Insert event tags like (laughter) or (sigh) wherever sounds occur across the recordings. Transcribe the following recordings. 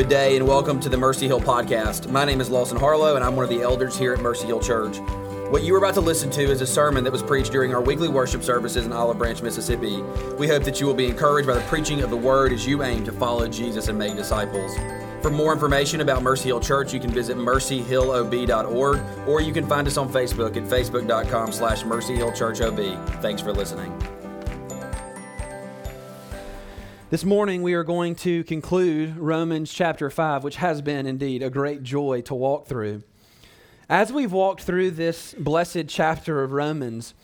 Good day and welcome to the Mercy Hill podcast. My name is Lawson Harlow and I'm one of the elders here at Mercy Hill Church. What you are about to listen to is a sermon that was preached during our weekly worship services in Olive Branch, Mississippi. We hope that you will be encouraged by the preaching of the word as you aim to follow Jesus and make disciples. For more information about Mercy Hill Church, you can visit mercyhillob.org or you can find us on Facebook at facebook.com slash mercyhillchurchob. Thanks for listening. This morning, we are going to conclude Romans chapter 5, which has been indeed a great joy to walk through. As we've walked through this blessed chapter of Romans,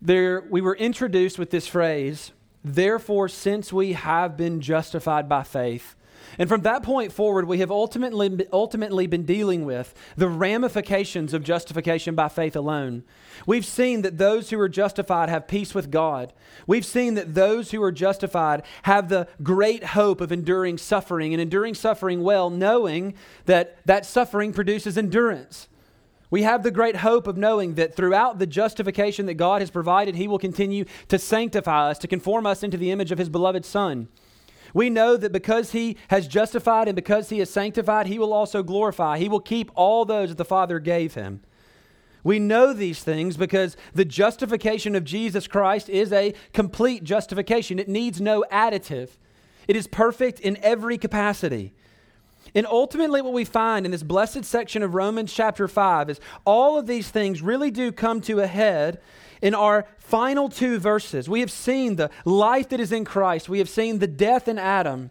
there, we were introduced with this phrase, therefore, since we have been justified by faith, and from that point forward, we have ultimately, ultimately been dealing with the ramifications of justification by faith alone. We've seen that those who are justified have peace with God. We've seen that those who are justified have the great hope of enduring suffering and enduring suffering well, knowing that that suffering produces endurance. We have the great hope of knowing that throughout the justification that God has provided, He will continue to sanctify us, to conform us into the image of His beloved Son. We know that because he has justified and because he has sanctified, he will also glorify. He will keep all those that the Father gave him. We know these things because the justification of Jesus Christ is a complete justification. It needs no additive, it is perfect in every capacity. And ultimately, what we find in this blessed section of Romans chapter 5 is all of these things really do come to a head in our final two verses. We have seen the life that is in Christ, we have seen the death in Adam.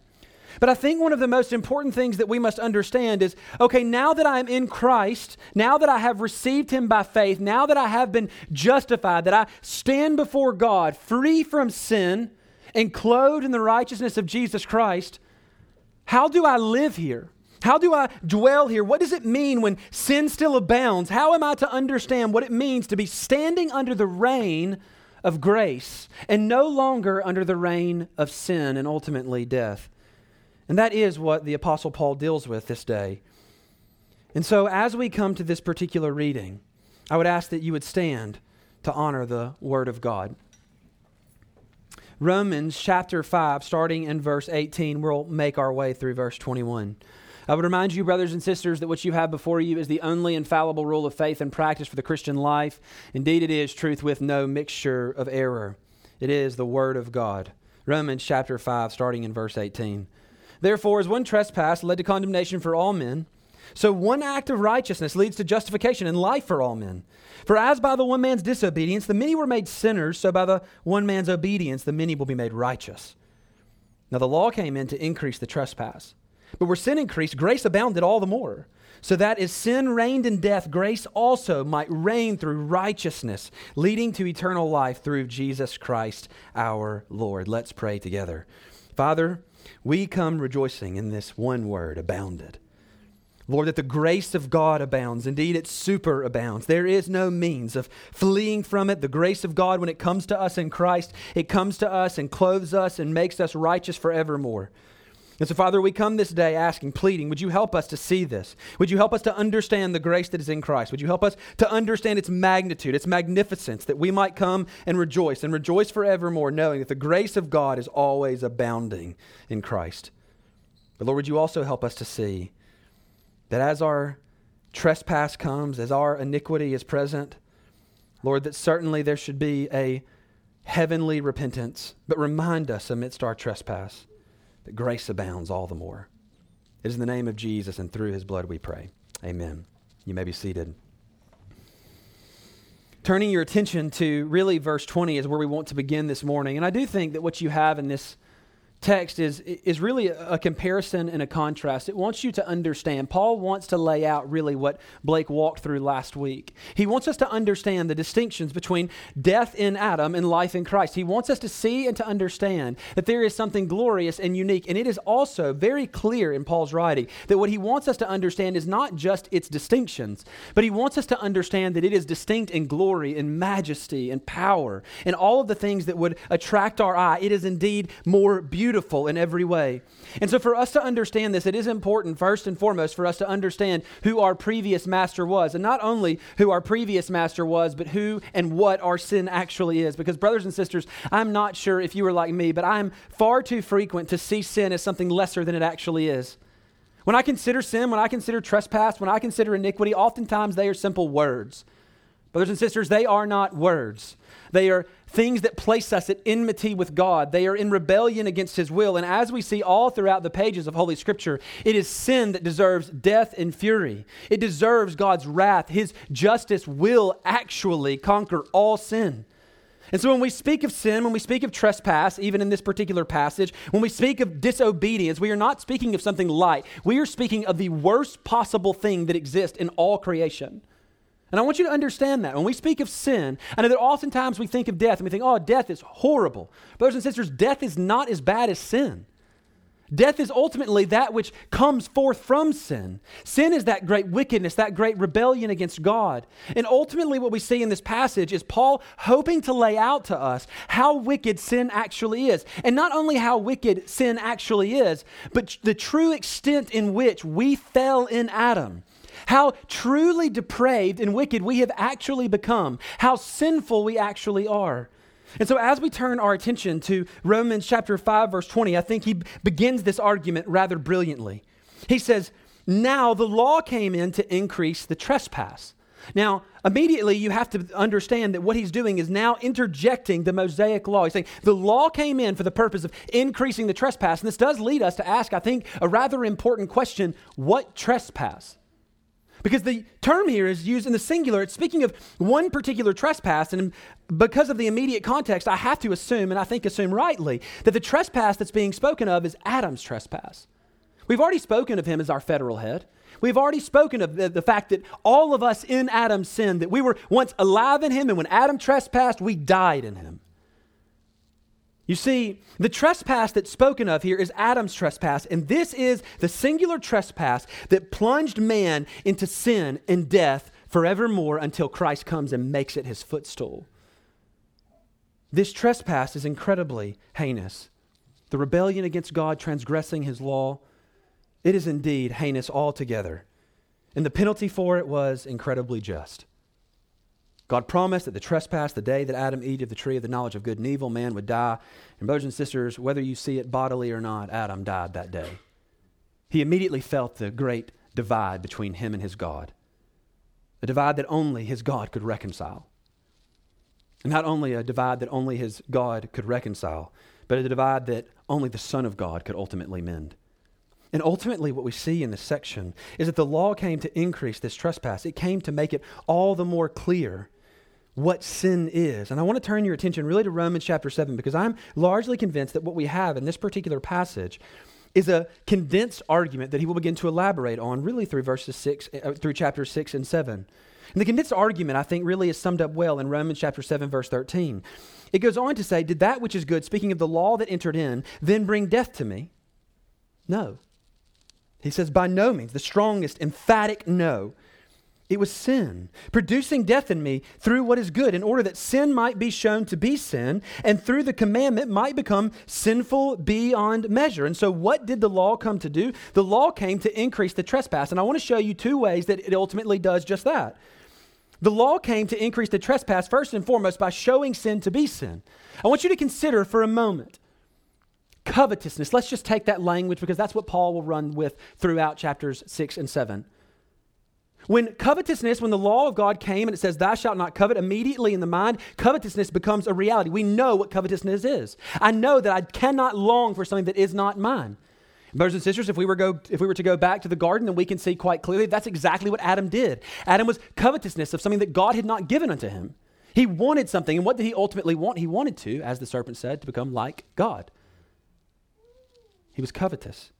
But I think one of the most important things that we must understand is okay, now that I am in Christ, now that I have received Him by faith, now that I have been justified, that I stand before God free from sin and clothed in the righteousness of Jesus Christ, how do I live here? How do I dwell here? What does it mean when sin still abounds? How am I to understand what it means to be standing under the reign of grace and no longer under the reign of sin and ultimately death? And that is what the Apostle Paul deals with this day. And so, as we come to this particular reading, I would ask that you would stand to honor the Word of God. Romans chapter 5, starting in verse 18, we'll make our way through verse 21. I would remind you, brothers and sisters, that what you have before you is the only infallible rule of faith and practice for the Christian life. Indeed, it is truth with no mixture of error. It is the Word of God. Romans chapter 5, starting in verse 18. Therefore, as one trespass led to condemnation for all men, so one act of righteousness leads to justification and life for all men. For as by the one man's disobedience the many were made sinners, so by the one man's obedience the many will be made righteous. Now the law came in to increase the trespass. But where sin increased, grace abounded all the more. So that as sin reigned in death, grace also might reign through righteousness, leading to eternal life through Jesus Christ our Lord. Let's pray together. Father, we come rejoicing in this one word, abounded. Lord, that the grace of God abounds. Indeed, it superabounds. There is no means of fleeing from it. The grace of God, when it comes to us in Christ, it comes to us and clothes us and makes us righteous forevermore. And so, Father, we come this day asking, pleading, would you help us to see this? Would you help us to understand the grace that is in Christ? Would you help us to understand its magnitude, its magnificence, that we might come and rejoice and rejoice forevermore, knowing that the grace of God is always abounding in Christ? But, Lord, would you also help us to see that as our trespass comes, as our iniquity is present, Lord, that certainly there should be a heavenly repentance, but remind us amidst our trespass that grace abounds all the more. It is in the name of Jesus and through his blood we pray. Amen. You may be seated. Turning your attention to really verse 20 is where we want to begin this morning. And I do think that what you have in this text is, is really a comparison and a contrast. It wants you to understand. Paul wants to lay out really what Blake walked through last week. He wants us to understand the distinctions between death in Adam and life in Christ. He wants us to see and to understand that there is something glorious and unique. And it is also very clear in Paul's writing that what he wants us to understand is not just its distinctions, but he wants us to understand that it is distinct in glory and majesty and power and all of the things that would attract our eye. It is indeed more beautiful beautiful in every way. And so, for us to understand this, it is important, first and foremost, for us to understand who our previous master was. And not only who our previous master was, but who and what our sin actually is. Because, brothers and sisters, I'm not sure if you were like me, but I'm far too frequent to see sin as something lesser than it actually is. When I consider sin, when I consider trespass, when I consider iniquity, oftentimes they are simple words. Brothers and sisters, they are not words. They are things that place us at enmity with God. They are in rebellion against His will. And as we see all throughout the pages of Holy Scripture, it is sin that deserves death and fury. It deserves God's wrath. His justice will actually conquer all sin. And so when we speak of sin, when we speak of trespass, even in this particular passage, when we speak of disobedience, we are not speaking of something light. We are speaking of the worst possible thing that exists in all creation. And I want you to understand that. When we speak of sin, I know that oftentimes we think of death and we think, oh, death is horrible. Brothers and sisters, death is not as bad as sin. Death is ultimately that which comes forth from sin. Sin is that great wickedness, that great rebellion against God. And ultimately, what we see in this passage is Paul hoping to lay out to us how wicked sin actually is. And not only how wicked sin actually is, but the true extent in which we fell in Adam. How truly depraved and wicked we have actually become. How sinful we actually are. And so, as we turn our attention to Romans chapter 5, verse 20, I think he begins this argument rather brilliantly. He says, Now the law came in to increase the trespass. Now, immediately you have to understand that what he's doing is now interjecting the Mosaic law. He's saying the law came in for the purpose of increasing the trespass. And this does lead us to ask, I think, a rather important question what trespass? Because the term here is used in the singular. It's speaking of one particular trespass. And because of the immediate context, I have to assume, and I think assume rightly, that the trespass that's being spoken of is Adam's trespass. We've already spoken of him as our federal head. We've already spoken of the, the, fact that all of us in Adam sinned, that we were once alive in him, and when Adam trespassed, we died in him. You see, the trespass that's spoken of here is Adam's trespass, and this is the singular trespass that plunged man into sin and death forevermore until Christ comes and makes it his footstool. This trespass is incredibly heinous. The rebellion against God, transgressing his law, it is indeed heinous altogether. And the penalty for it was incredibly just. God promised that the trespass, the day that Adam ate of the tree of the knowledge of good and evil, man would die. And, brothers and sisters, whether you see it bodily or not, Adam died that day. He immediately felt the great divide between him and his God, a divide that only his God could reconcile. And not only a divide that only his God could reconcile, but a divide that only the Son of God could ultimately mend. And ultimately, what we see in this section is that the law came to increase this trespass. It came to make it all the more clear what sin is. And I want to turn your attention really to Romans chapter 7 because I'm largely convinced that what we have in this particular passage is a condensed argument that he will begin to elaborate on really through verses 6 uh, through chapter 6 and 7. And the condensed argument I think really is summed up well in Romans chapter 7 verse 13. It goes on to say, "Did that which is good, speaking of the law that entered in, then bring death to me?" No. He says, by no means, the strongest, emphatic no. It was sin, producing death in me through what is good, in order that sin might be shown to be sin, and through the commandment might become sinful beyond measure. And so, what did the law come to do? The law came to increase the trespass. And I want to show you two ways that it ultimately does just that. The law came to increase the trespass, first and foremost, by showing sin to be sin. I want you to consider for a moment covetousness. Let's just take that language because that's what Paul will run with throughout chapters 6 and 7. When covetousness, when the law of God came and it says, Thou shalt not covet, immediately in the mind, covetousness becomes a reality. We know what covetousness is. I know that I cannot long for something that is not mine. Brothers and sisters, if we, were go, if we were to go back to the garden, then we can see quite clearly that's exactly what Adam did. Adam was covetousness of something that God had not given unto him. He wanted something, and what did he ultimately want? He wanted to, as the serpent said, to become like God. He was covetous.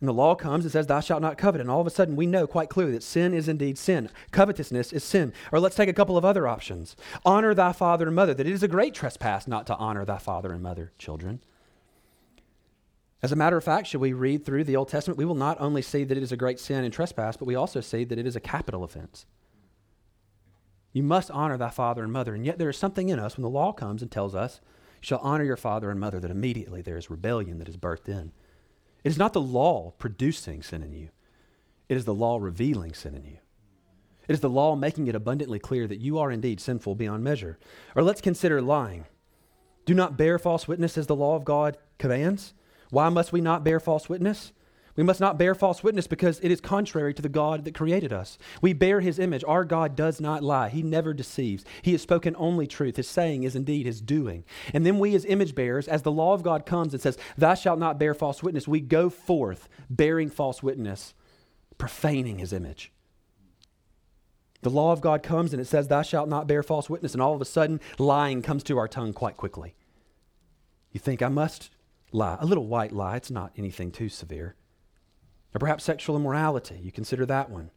And the law comes and says, Thou shalt not covet. And all of a sudden, we know quite clearly that sin is indeed sin. Covetousness is sin. Or let's take a couple of other options. Honor thy father and mother, that it is a great trespass not to honor thy father and mother, children. As a matter of fact, should we read through the Old Testament, we will not only see that it is a great sin and trespass, but we also see that it is a capital offense. You must honor thy father and mother. And yet, there is something in us when the law comes and tells us, shall honor your father and mother, that immediately there is rebellion that is birthed in. It is not the law producing sin in you, it is the law revealing sin in you. It is the law making it abundantly clear that you are indeed sinful beyond measure. Or let's consider lying. Do not bear false witness as the law of God commands. Why must we not bear false witness? We must not bear false witness because it is contrary to the God that created us. We bear his image. Our God does not lie. He never deceives. He has spoken only truth. His saying is indeed his doing. And then we, as image bearers, as the law of God comes and says, Thou shalt not bear false witness, we go forth bearing false witness, profaning his image. The law of God comes and it says, Thou shalt not bear false witness. And all of a sudden, lying comes to our tongue quite quickly. You think, I must lie. A little white lie, it's not anything too severe. Or perhaps sexual immorality. You consider that one.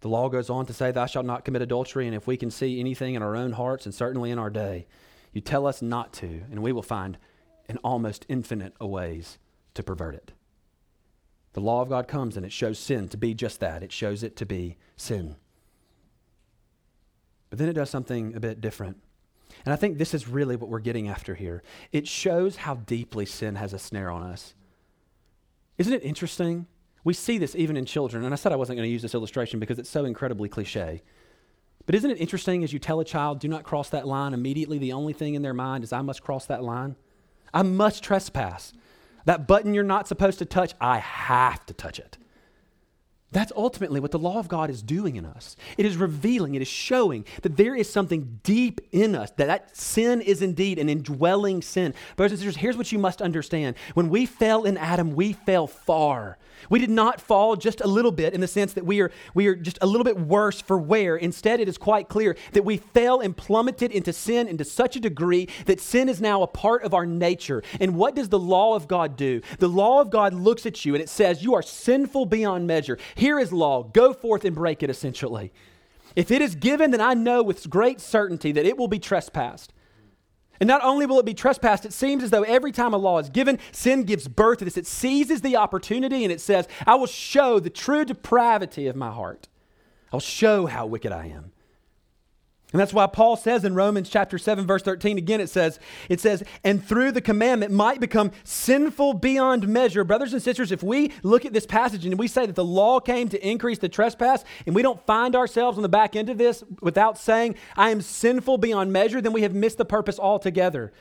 The law goes on to say, Thou shalt not commit adultery. And if we can see anything in our own hearts and certainly in our day, you tell us not to, and we will find an almost infinite of ways to pervert it. The law of God comes and it shows sin to be just that. It shows it to be sin. But then it does something a bit different. And I think this is really what we're getting after here. It shows how deeply sin has a snare on us. Isn't it interesting we see this even in children. And I said I wasn't going to use this illustration because it's so incredibly cliche. But isn't it interesting as you tell a child, do not cross that line, immediately the only thing in their mind is, I must cross that line? I must trespass. That button you're not supposed to touch, I have to touch it. That's ultimately what the law of God is doing in us. It is revealing, it is showing that there is something deep in us, that that sin is indeed an indwelling sin. Brothers and sisters, here's what you must understand. When we fell in Adam, we fell far. We did not fall just a little bit in the sense that we are, we are just a little bit worse for wear. Instead, it is quite clear that we fell and plummeted into sin into such a degree that sin is now a part of our nature. And what does the law of God do? The law of God looks at you and it says, You are sinful beyond measure. Here is law. Go forth and break it, essentially. If it is given, then I know with great certainty that it will be trespassed. And not only will it be trespassed, it seems as though every time a law is given, sin gives birth to this. It seizes the opportunity and it says, I will show the true depravity of my heart. I'll show how wicked I am. And that's why Paul says in Romans chapter 7 verse 13 again it says it says and through the commandment might become sinful beyond measure. Brothers and sisters, if we look at this passage and we say that the law came to increase the trespass and we don't find ourselves on the back end of this without saying I am sinful beyond measure, then we have missed the purpose altogether.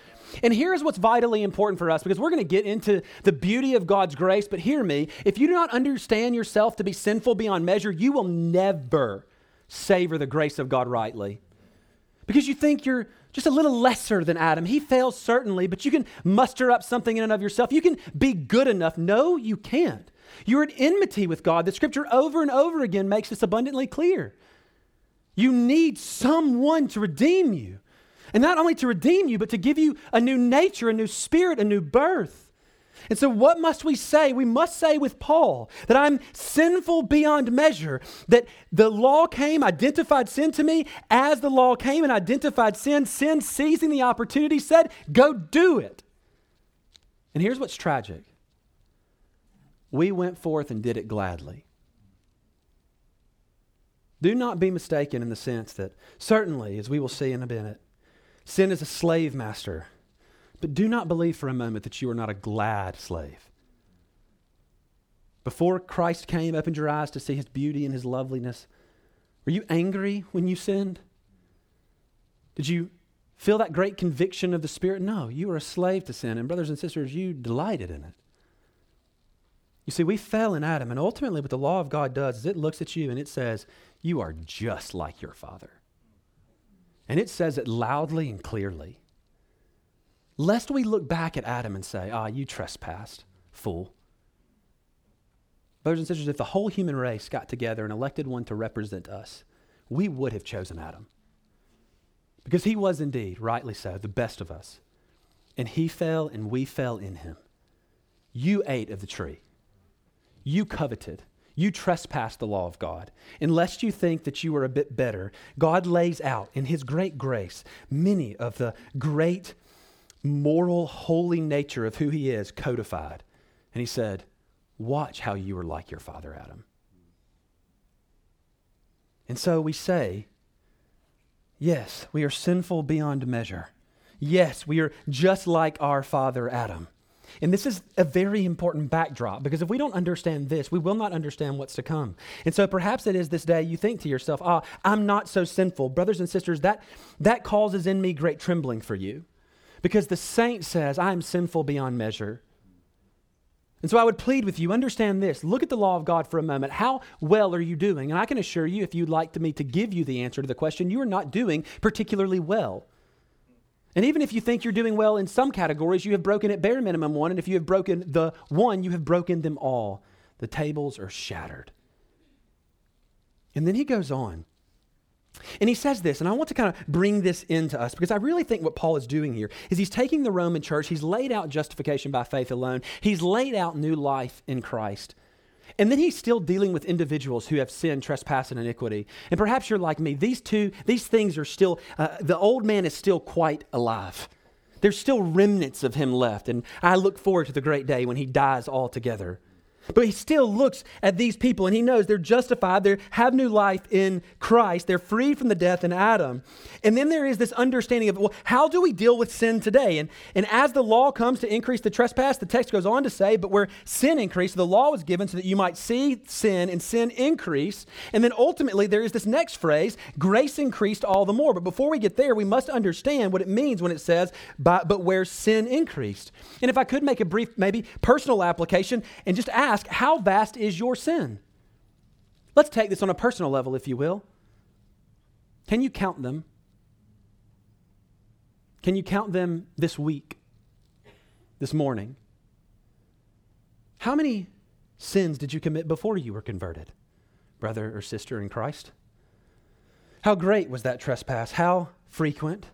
And here's what's vitally important for us because we're going to get into the beauty of God's grace, but hear me, if you do not understand yourself to be sinful beyond measure, you will never savor the grace of God rightly because you think you're just a little lesser than Adam. He fails certainly, but you can muster up something in and of yourself. You can be good enough. No, you can't. You're at enmity with God. The scripture over and over again makes this abundantly clear. You need someone to redeem you. And not only to redeem you, but to give you a new nature, a new spirit, a new birth. And so, what must we say? We must say with Paul that I'm sinful beyond measure, that the law came, identified sin to me. As the law came and identified sin, sin seizing the opportunity said, Go do it. And here's what's tragic we went forth and did it gladly. Do not be mistaken in the sense that, certainly, as we will see in a minute, sin is a slave master but do not believe for a moment that you are not a glad slave. Before Christ came, opened your eyes to see his beauty and his loveliness. Were you angry when you sinned? Did you feel that great conviction of the Spirit? No, you were a slave to sin. And, brothers and sisters, you delighted in it. You see, we fell in Adam, and ultimately, what the law of God does is it looks at you and it says, You are just like your father. And it says it loudly and clearly lest we look back at Adam and say, Ah, you trespassed, fool. Brothers and sisters, if the whole human race got together and elected one to represent us, we would have chosen Adam. Because he was indeed, rightly so, the best of us. And he fell and we fell in him. You ate of the tree. You coveted. You trespassed the law of God. Unless you think that you are a bit better, God lays out in his great grace many of the great moral, holy nature of who he is codified. And he said, Watch how you are like your father Adam. And so we say, Yes, we are sinful beyond measure. Yes, we are just like our father Adam. And this is a very important backdrop because if we don't understand this, we will not understand what's to come. And so perhaps it is this day you think to yourself, ah, I'm not so sinful. Brothers and sisters, that, that causes in me great trembling for you. Because the saint says, I am sinful beyond measure. And so I would plead with you understand this. Look at the law of God for a moment. How well are you doing? And I can assure you, if you'd like me to give you the answer to the question, you are not doing particularly well. And even if you think you're doing well in some categories, you have broken at bare minimum one. And if you have broken the one, you have broken them all. The tables are shattered. And then he goes on. And he says this, and I want to kind of bring this into us because I really think what Paul is doing here is he's taking the Roman church, he's laid out justification by faith alone, he's laid out new life in Christ. And then he's still dealing with individuals who have sinned, trespass, and iniquity. And perhaps you're like me. These two, these things are still, uh, the old man is still quite alive. There's still remnants of him left. And I look forward to the great day when he dies altogether. But he still looks at these people and he knows they're justified, they have new life in Christ, they're free from the death in Adam. And then there is this understanding of, well, how do we deal with sin today? And, and as the law comes to increase the trespass, the text goes on to say, but where sin increased, the law was given so that you might see sin and sin increase. And then ultimately there is this next phrase, grace increased all the more. But before we get there, we must understand what it means when it says, but where sin increased. And if I could make a brief, maybe personal application and just ask, ask, How vast is your sin? Let's take this on a personal level, if you will. Can you count them? Can you count them this week, this morning? How many sins did you commit before you were converted, brother or sister in Christ? How great was that trespass? How frequent?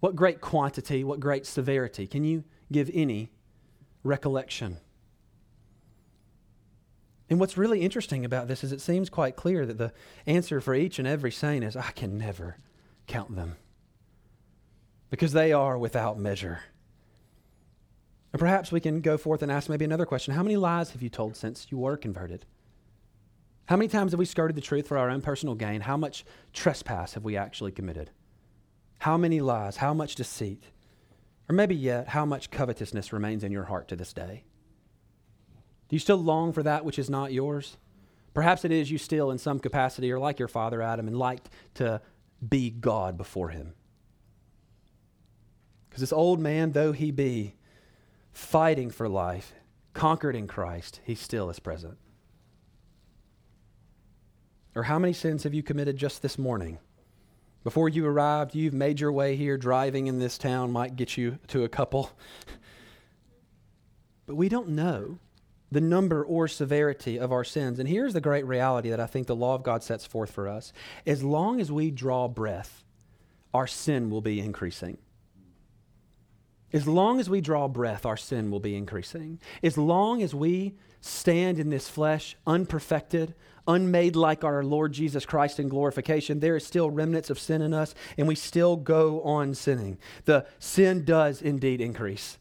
What great quantity? What great severity? Can you give any recollection? And what's really interesting about this is it seems quite clear that the answer for each and every saint is I can never count them because they are without measure. And perhaps we can go forth and ask maybe another question How many lies have you told since you were converted? How many times have we skirted the truth for our own personal gain? How much trespass have we actually committed? How many lies? How much deceit? Or maybe yet, how much covetousness remains in your heart to this day? Do you still long for that which is not yours? Perhaps it is you still, in some capacity, are like your father Adam and like to be God before him. Because this old man, though he be fighting for life, conquered in Christ, he still is present. Or how many sins have you committed just this morning? Before you arrived, you've made your way here. Driving in this town might get you to a couple. (laughs) but we don't know the number or severity of our sins. And here's the great reality that I think the law of God sets forth for us. As long as we draw breath, our sin will be increasing. As long as we draw breath, our sin will be increasing. As long as we stand in this flesh, unperfected, unmade like our Lord Jesus Christ in glorification, there is still remnants of sin in us, and we still go on sinning. The sin does indeed increase.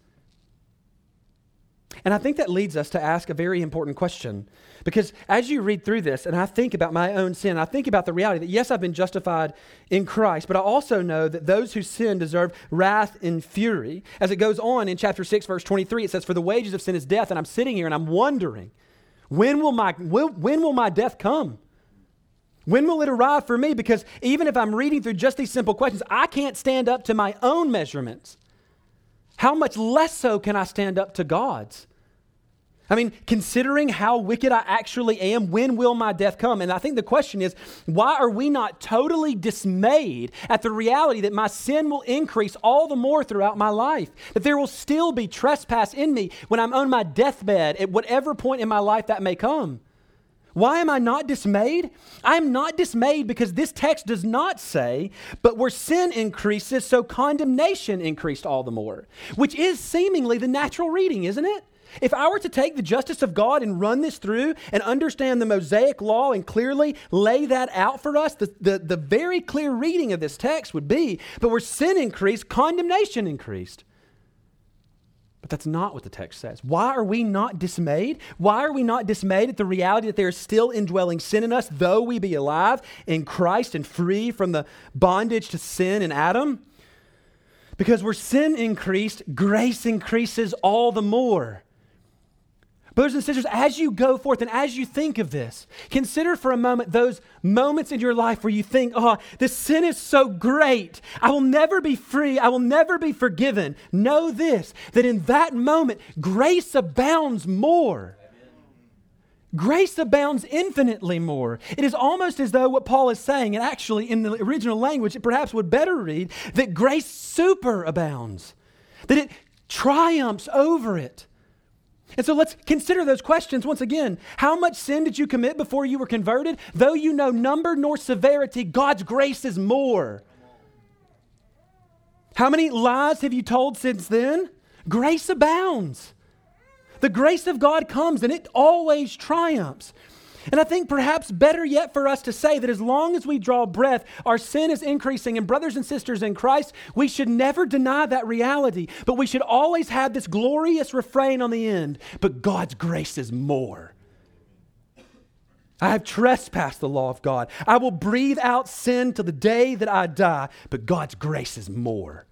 And I think that leads us to ask a very important question. Because as you read through this, and I think about my own sin, I think about the reality that yes, I've been justified in Christ, but I also know that those who sin deserve wrath and fury. As it goes on in chapter 6, verse 23, it says, For the wages of sin is death. And I'm sitting here and I'm wondering, when will my, when will my death come? When will it arrive for me? Because even if I'm reading through just these simple questions, I can't stand up to my own measurements. How much less so can I stand up to God's? I mean, considering how wicked I actually am, when will my death come? And I think the question is, why are we not totally dismayed at the reality that my sin will increase all the more throughout my life? That there will still be trespass in me when I'm on my deathbed at whatever point in my life that may come? Why am I not dismayed? I'm not dismayed because this text does not say, but where sin increases, so condemnation increased all the more, which is seemingly the natural reading, isn't it? If I were to take the justice of God and run this through and understand the Mosaic law and clearly lay that out for us, the, the, the very clear reading of this text would be, but where sin increased, condemnation increased. That's not what the text says. Why are we not dismayed? Why are we not dismayed at the reality that there is still indwelling sin in us, though we be alive in Christ and free from the bondage to sin in Adam? Because where sin increased, grace increases all the more. Brothers and sisters, as you go forth and as you think of this, consider for a moment those moments in your life where you think, ah, oh, this sin is so great. I will never be free. I will never be forgiven. Know this, that in that moment, grace abounds more. Grace abounds infinitely more. It is almost as though what Paul is saying, and actually in the original language, it perhaps would better read that grace superabounds, that it triumphs over it. And so let's consider those questions once again. How much sin did you commit before you were converted? Though you know number nor severity, God's grace is more. How many lies have you told since then? Grace abounds. The grace of God comes and it always triumphs. And I think perhaps better yet for us to say that as long as we draw breath, our sin is increasing. And, brothers and sisters in Christ, we should never deny that reality, but we should always have this glorious refrain on the end but God's grace is more. I have trespassed the law of God. I will breathe out sin to the day that I die, but God's grace is more.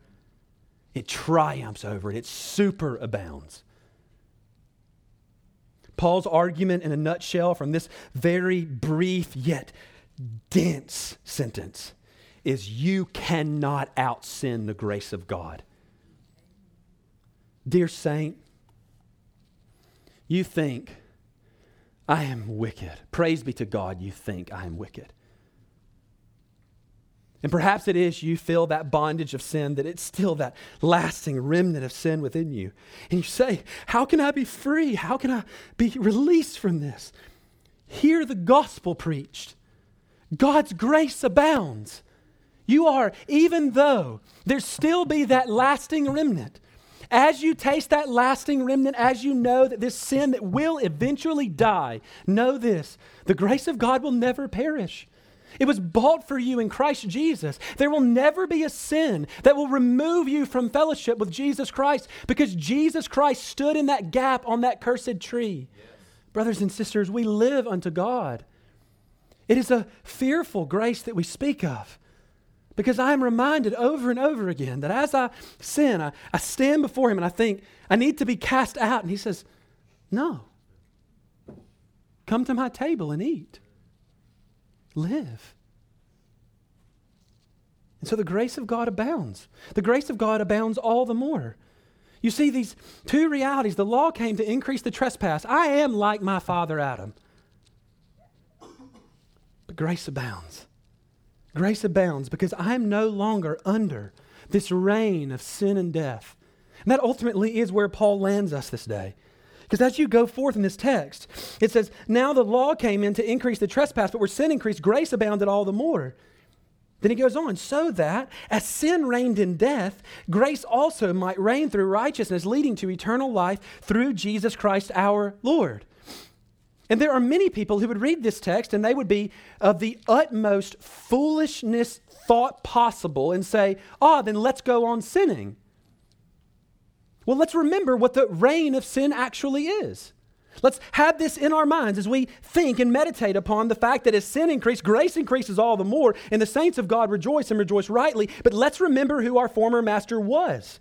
It triumphs over it, it superabounds. Paul's argument in a nutshell from this very brief yet dense sentence is you cannot out sin the grace of God. Dear saint, you think I am wicked. Praise be to God, you think I am wicked. And perhaps it is you feel that bondage of sin, that it's still that lasting remnant of sin within you. And you say, How can I be free? How can I be released from this? Hear the gospel preached. God's grace abounds. You are, even though there still be that lasting remnant, as you taste that lasting remnant, as you know that this sin that will eventually die, know this the grace of God will never perish. It was bought for you in Christ Jesus. There will never be a sin that will remove you from fellowship with Jesus Christ because Jesus Christ stood in that gap on that cursed tree. Yes. Brothers and sisters, we live unto God. It is a fearful grace that we speak of because I am reminded over and over again that as I sin, I, I stand before Him and I think, I need to be cast out. And He says, No. Come to my table and eat live. And so the grace of God abounds. The grace of God abounds all the more. You see, these two realities the law came to increase the trespass. I am like my father Adam. But grace abounds. Grace abounds because I'm no longer under this reign of sin and death. And that ultimately is where Paul lands us this day. Because as you go forth in this text, it says, Now the law came in to increase the trespass, but where sin increased, grace abounded all the more. Then he goes on, so that as sin reigned in death, grace also might reign through righteousness, leading to eternal life through Jesus Christ our Lord. And there are many people who would read this text and they would be of the utmost foolishness thought possible and say, ah, then let's go on sinning. Well, let's remember what the reign of sin actually is. Let's have this in our minds as we think and meditate upon the fact that as sin increases, grace increases all the more, and the saints of God rejoice and rejoice rightly. But let's remember who our former master was.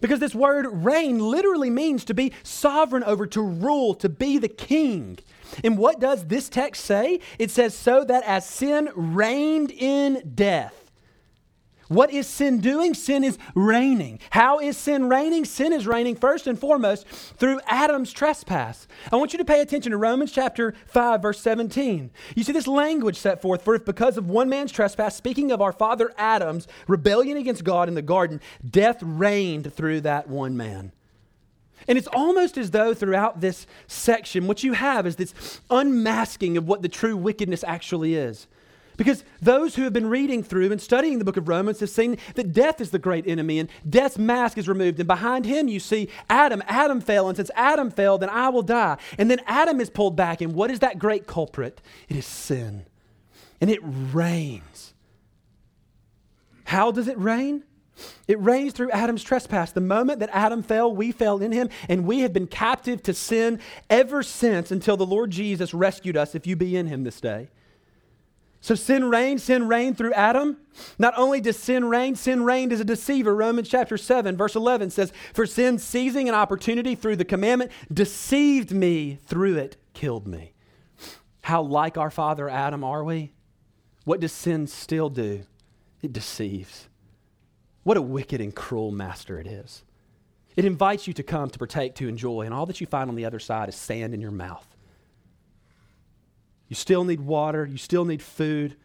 Because this word reign literally means to be sovereign over, to rule, to be the king. And what does this text say? It says, so that as sin reigned in death, what is sin doing? Sin is reigning. How is sin reigning? Sin is reigning first and foremost through Adam's trespass. I want you to pay attention to Romans chapter 5, verse 17. You see this language set forth for if because of one man's trespass, speaking of our father Adam's rebellion against God in the garden, death reigned through that one man. And it's almost as though throughout this section, what you have is this unmasking of what the true wickedness actually is. Because those who have been reading through and studying the book of Romans have seen that death is the great enemy and death's mask is removed. And behind him, you see Adam. Adam fell. And since Adam fell, then I will die. And then Adam is pulled back. And what is that great culprit? It is sin. And it reigns. How does it reign? It reigns through Adam's trespass. The moment that Adam fell, we fell in him, and we have been captive to sin ever since until the Lord Jesus rescued us, if you be in him this day. So sin reigned, sin reigned through Adam. Not only does sin reign, sin reigned as a deceiver. Romans chapter 7, verse 11 says, For sin seizing an opportunity through the commandment deceived me, through it killed me. How like our father Adam are we? What does sin still do? It deceives. What a wicked and cruel master it is. It invites you to come, to partake, to enjoy, and all that you find on the other side is sand in your mouth. You still need water, you still need food.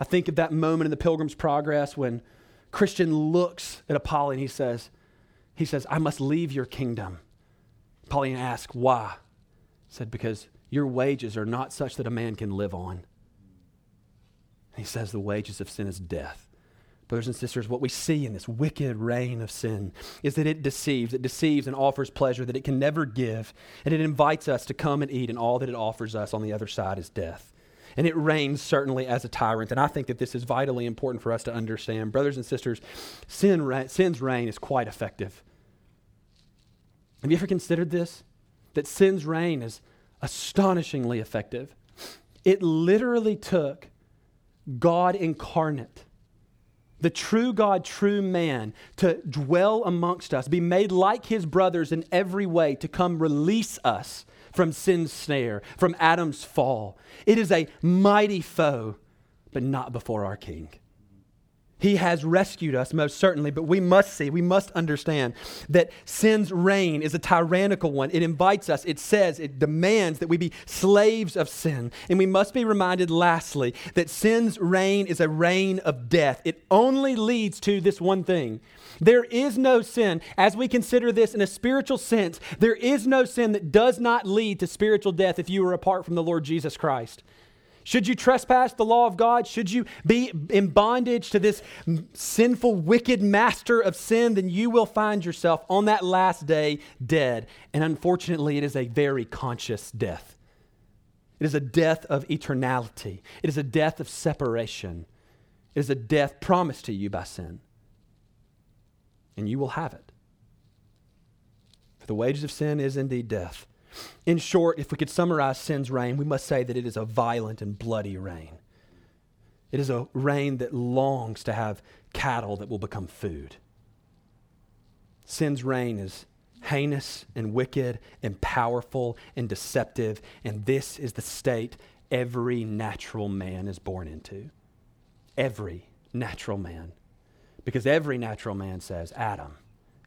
I think of that moment in the Pilgrim's Progress when Christian looks at Apollyon and he says, he says, I must leave your kingdom. Apollyon asks, why? He said, because your wages are not such that a man can live on. He says, the wages of sin is death. Brothers and sisters, what we see in this wicked reign of sin is that it deceives. It deceives and offers pleasure that it can never give. And it invites us to come and eat, and all that it offers us on the other side is death. And it reigns certainly as a tyrant. And I think that this is vitally important for us to understand. Brothers and sisters, sin, sin's reign is quite effective. Have you ever considered this? That sin's reign is astonishingly effective. It literally took God incarnate the true God, true man, to dwell amongst us, be made like his brothers in every way, to come release us from sin's snare, from Adam's fall. It is a mighty foe, but not before our King. He has rescued us, most certainly, but we must see, we must understand that sin's reign is a tyrannical one. It invites us, it says, it demands that we be slaves of sin. And we must be reminded, lastly, that sin's reign is a reign of death. It only leads to this one thing. There is no sin, as we consider this in a spiritual sense, there is no sin that does not lead to spiritual death if you are apart from the Lord Jesus Christ. Should you trespass the law of God? Should you be in bondage to this sinful, wicked master of sin? Then you will find yourself on that last day dead. And unfortunately, it is a very conscious death. It is a death of eternality, it is a death of separation, it is a death promised to you by sin. And you will have it. For the wages of sin is indeed death. In short, if we could summarize sin's reign, we must say that it is a violent and bloody reign. It is a reign that longs to have cattle that will become food. Sin's reign is heinous and wicked and powerful and deceptive, and this is the state every natural man is born into. Every natural man. Because every natural man says, Adam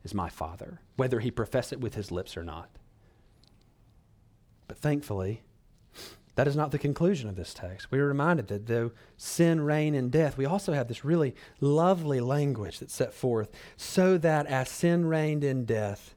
is my father, whether he profess it with his lips or not. But thankfully, that is not the conclusion of this text. We are reminded that though sin reign in death, we also have this really lovely language that's set forth so that as sin reigned in death,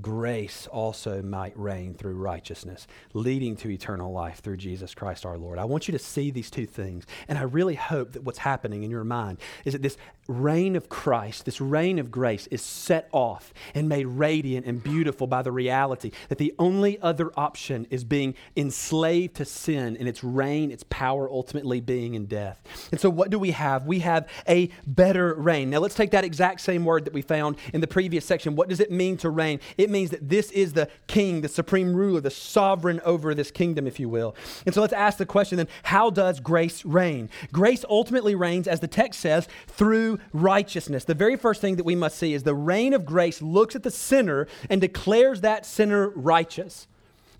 grace also might reign through righteousness, leading to eternal life through Jesus Christ our Lord. I want you to see these two things. And I really hope that what's happening in your mind is that this reign of Christ, this reign of grace, is set off and made radiant and beautiful by the reality that the only other option is being enslaved to sin and its reign, its power ultimately being in death. And so, what do we have? We have a better reign. Now, let's take that exact same word that we found in the previous section. What does it mean to reign? It means that this is the king, the supreme ruler, the sovereign over this kingdom, if you will. And so, let's ask the question then how does grace reign? Grace ultimately reigns, as the text says, through righteousness. The very first thing that we must see is the reign of grace looks at the sinner and declares that sinner righteous.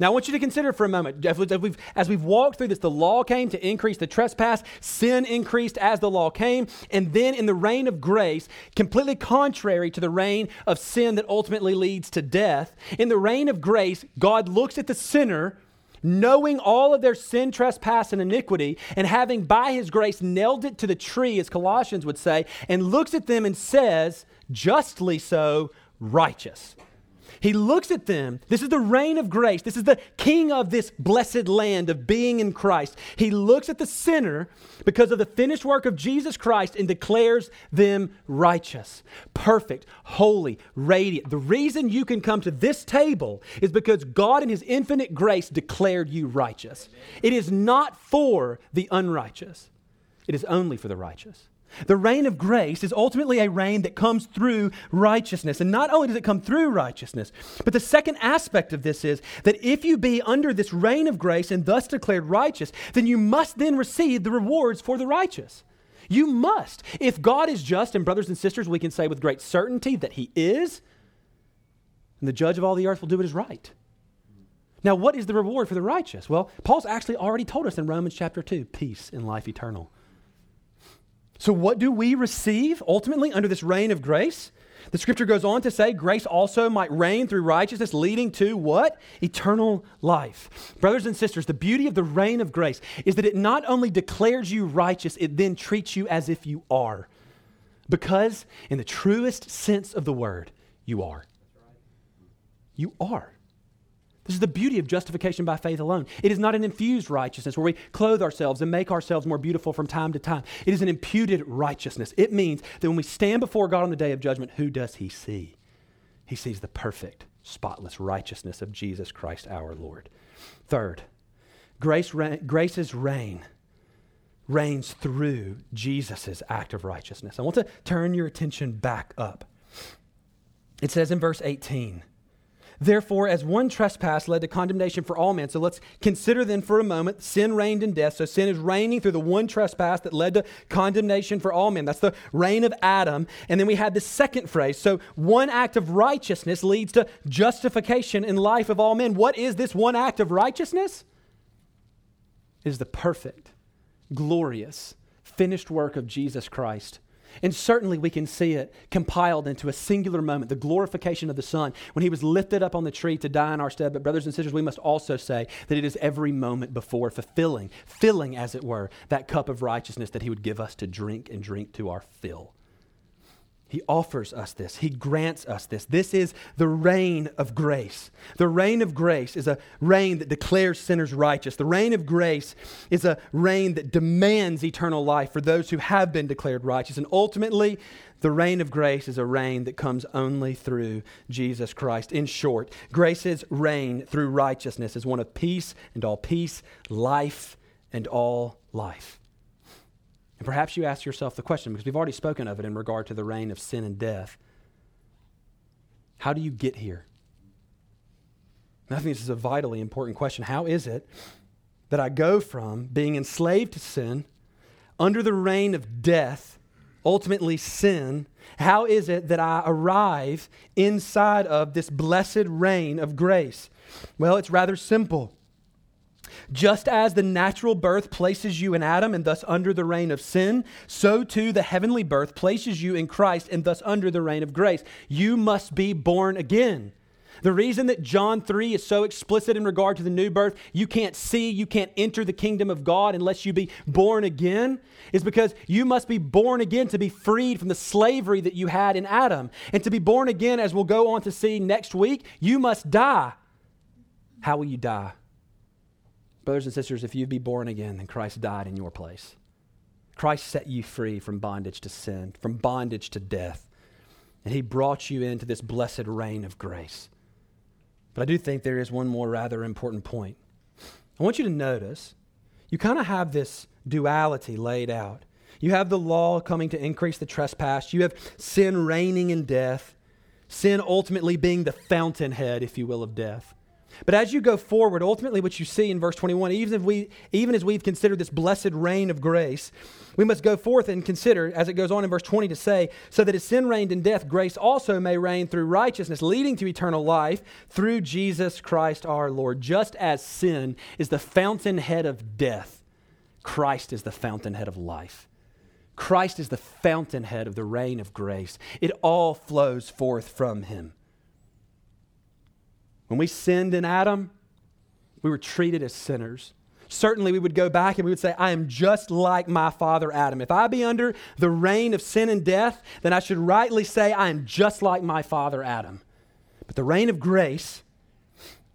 Now, I want you to consider for a moment, as we've, as we've walked through this, the law came to increase the trespass, sin increased as the law came, and then in the reign of grace, completely contrary to the reign of sin that ultimately leads to death, in the reign of grace, God looks at the sinner knowing all of their sin, trespass, and iniquity, and having by his grace nailed it to the tree, as Colossians would say, and looks at them and says, justly so, righteous. He looks at them. This is the reign of grace. This is the king of this blessed land of being in Christ. He looks at the sinner because of the finished work of Jesus Christ and declares them righteous, perfect, holy, radiant. The reason you can come to this table is because God in his infinite grace declared you righteous. It is not for the unrighteous. It is only for the righteous. The reign of grace is ultimately a reign that comes through righteousness. And not only does it come through righteousness, but the second aspect of this is that if you be under this reign of grace and thus declared righteous, then you must then receive the rewards for the righteous. You must. If God is just, and brothers and sisters, we can say with great certainty that He is, and the judge of all the earth will do what is right. Now, what is the reward for the righteous? Well, Paul's actually already told us in Romans chapter 2 peace and life eternal. So, what do we receive ultimately under this reign of grace? The scripture goes on to say grace also might reign through righteousness, leading to what? Eternal life. Brothers and sisters, the beauty of the reign of grace is that it not only declares you righteous, it then treats you as if you are. Because, in the truest sense of the word, you are. You are. This is the beauty of justification by faith alone. It is not an infused righteousness where we clothe ourselves and make ourselves more beautiful from time to time. It is an imputed righteousness. It means that when we stand before God on the day of judgment, who does He see? He sees the perfect, spotless righteousness of Jesus Christ our Lord. Third, grace, grace's reign reigns through Jesus' act of righteousness. I want to turn your attention back up. It says in verse 18, Therefore, as one trespass led to condemnation for all men, so let's consider then for a moment sin reigned in death. So sin is reigning through the one trespass that led to condemnation for all men. That's the reign of Adam. And then we had the second phrase. So one act of righteousness leads to justification in life of all men. What is this one act of righteousness? It is the perfect, glorious, finished work of Jesus Christ and certainly we can see it compiled into a singular moment, the glorification of the Son, when he was lifted up on the tree to die in our stead. But, brothers and sisters, we must also say that it is every moment before fulfilling, filling, as it were, that cup of righteousness that he would give us to drink and drink to our fill. He offers us this. He grants us this. This is the reign of grace. The reign of grace is a reign that declares sinners righteous. The reign of grace is a reign that demands eternal life for those who have been declared righteous. And ultimately, the reign of grace is a reign that comes only through Jesus Christ. In short, grace's reign through righteousness is one of peace and all peace, life and all life. And perhaps you ask yourself the question, because we've already spoken of it in regard to the reign of sin and death. How do you get here? And I think this is a vitally important question. How is it that I go from being enslaved to sin, under the reign of death, ultimately sin? How is it that I arrive inside of this blessed reign of grace? Well, it's rather simple. Just as the natural birth places you in Adam and thus under the reign of sin, so too the heavenly birth places you in Christ and thus under the reign of grace. You must be born again. The reason that John 3 is so explicit in regard to the new birth, you can't see, you can't enter the kingdom of God unless you be born again, is because you must be born again to be freed from the slavery that you had in Adam. And to be born again, as we'll go on to see next week, you must die. How will you die? Brothers and sisters, if you be born again, then Christ died in your place. Christ set you free from bondage to sin, from bondage to death. And he brought you into this blessed reign of grace. But I do think there is one more rather important point. I want you to notice you kind of have this duality laid out. You have the law coming to increase the trespass, you have sin reigning in death, sin ultimately being the fountainhead, if you will, of death. But as you go forward, ultimately what you see in verse 21, even, if we, even as we've considered this blessed reign of grace, we must go forth and consider, as it goes on in verse 20 to say, so that as sin reigned in death, grace also may reign through righteousness, leading to eternal life through Jesus Christ our Lord. Just as sin is the fountainhead of death, Christ is the fountainhead of life. Christ is the fountainhead of the reign of grace. It all flows forth from him. When we sinned in Adam, we were treated as sinners. Certainly, we would go back and we would say, I am just like my father Adam. If I be under the reign of sin and death, then I should rightly say, I am just like my father Adam. But the reign of grace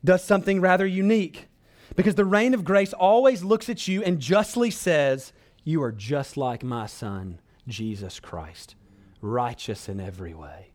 does something rather unique because the reign of grace always looks at you and justly says, You are just like my son, Jesus Christ, righteous in every way.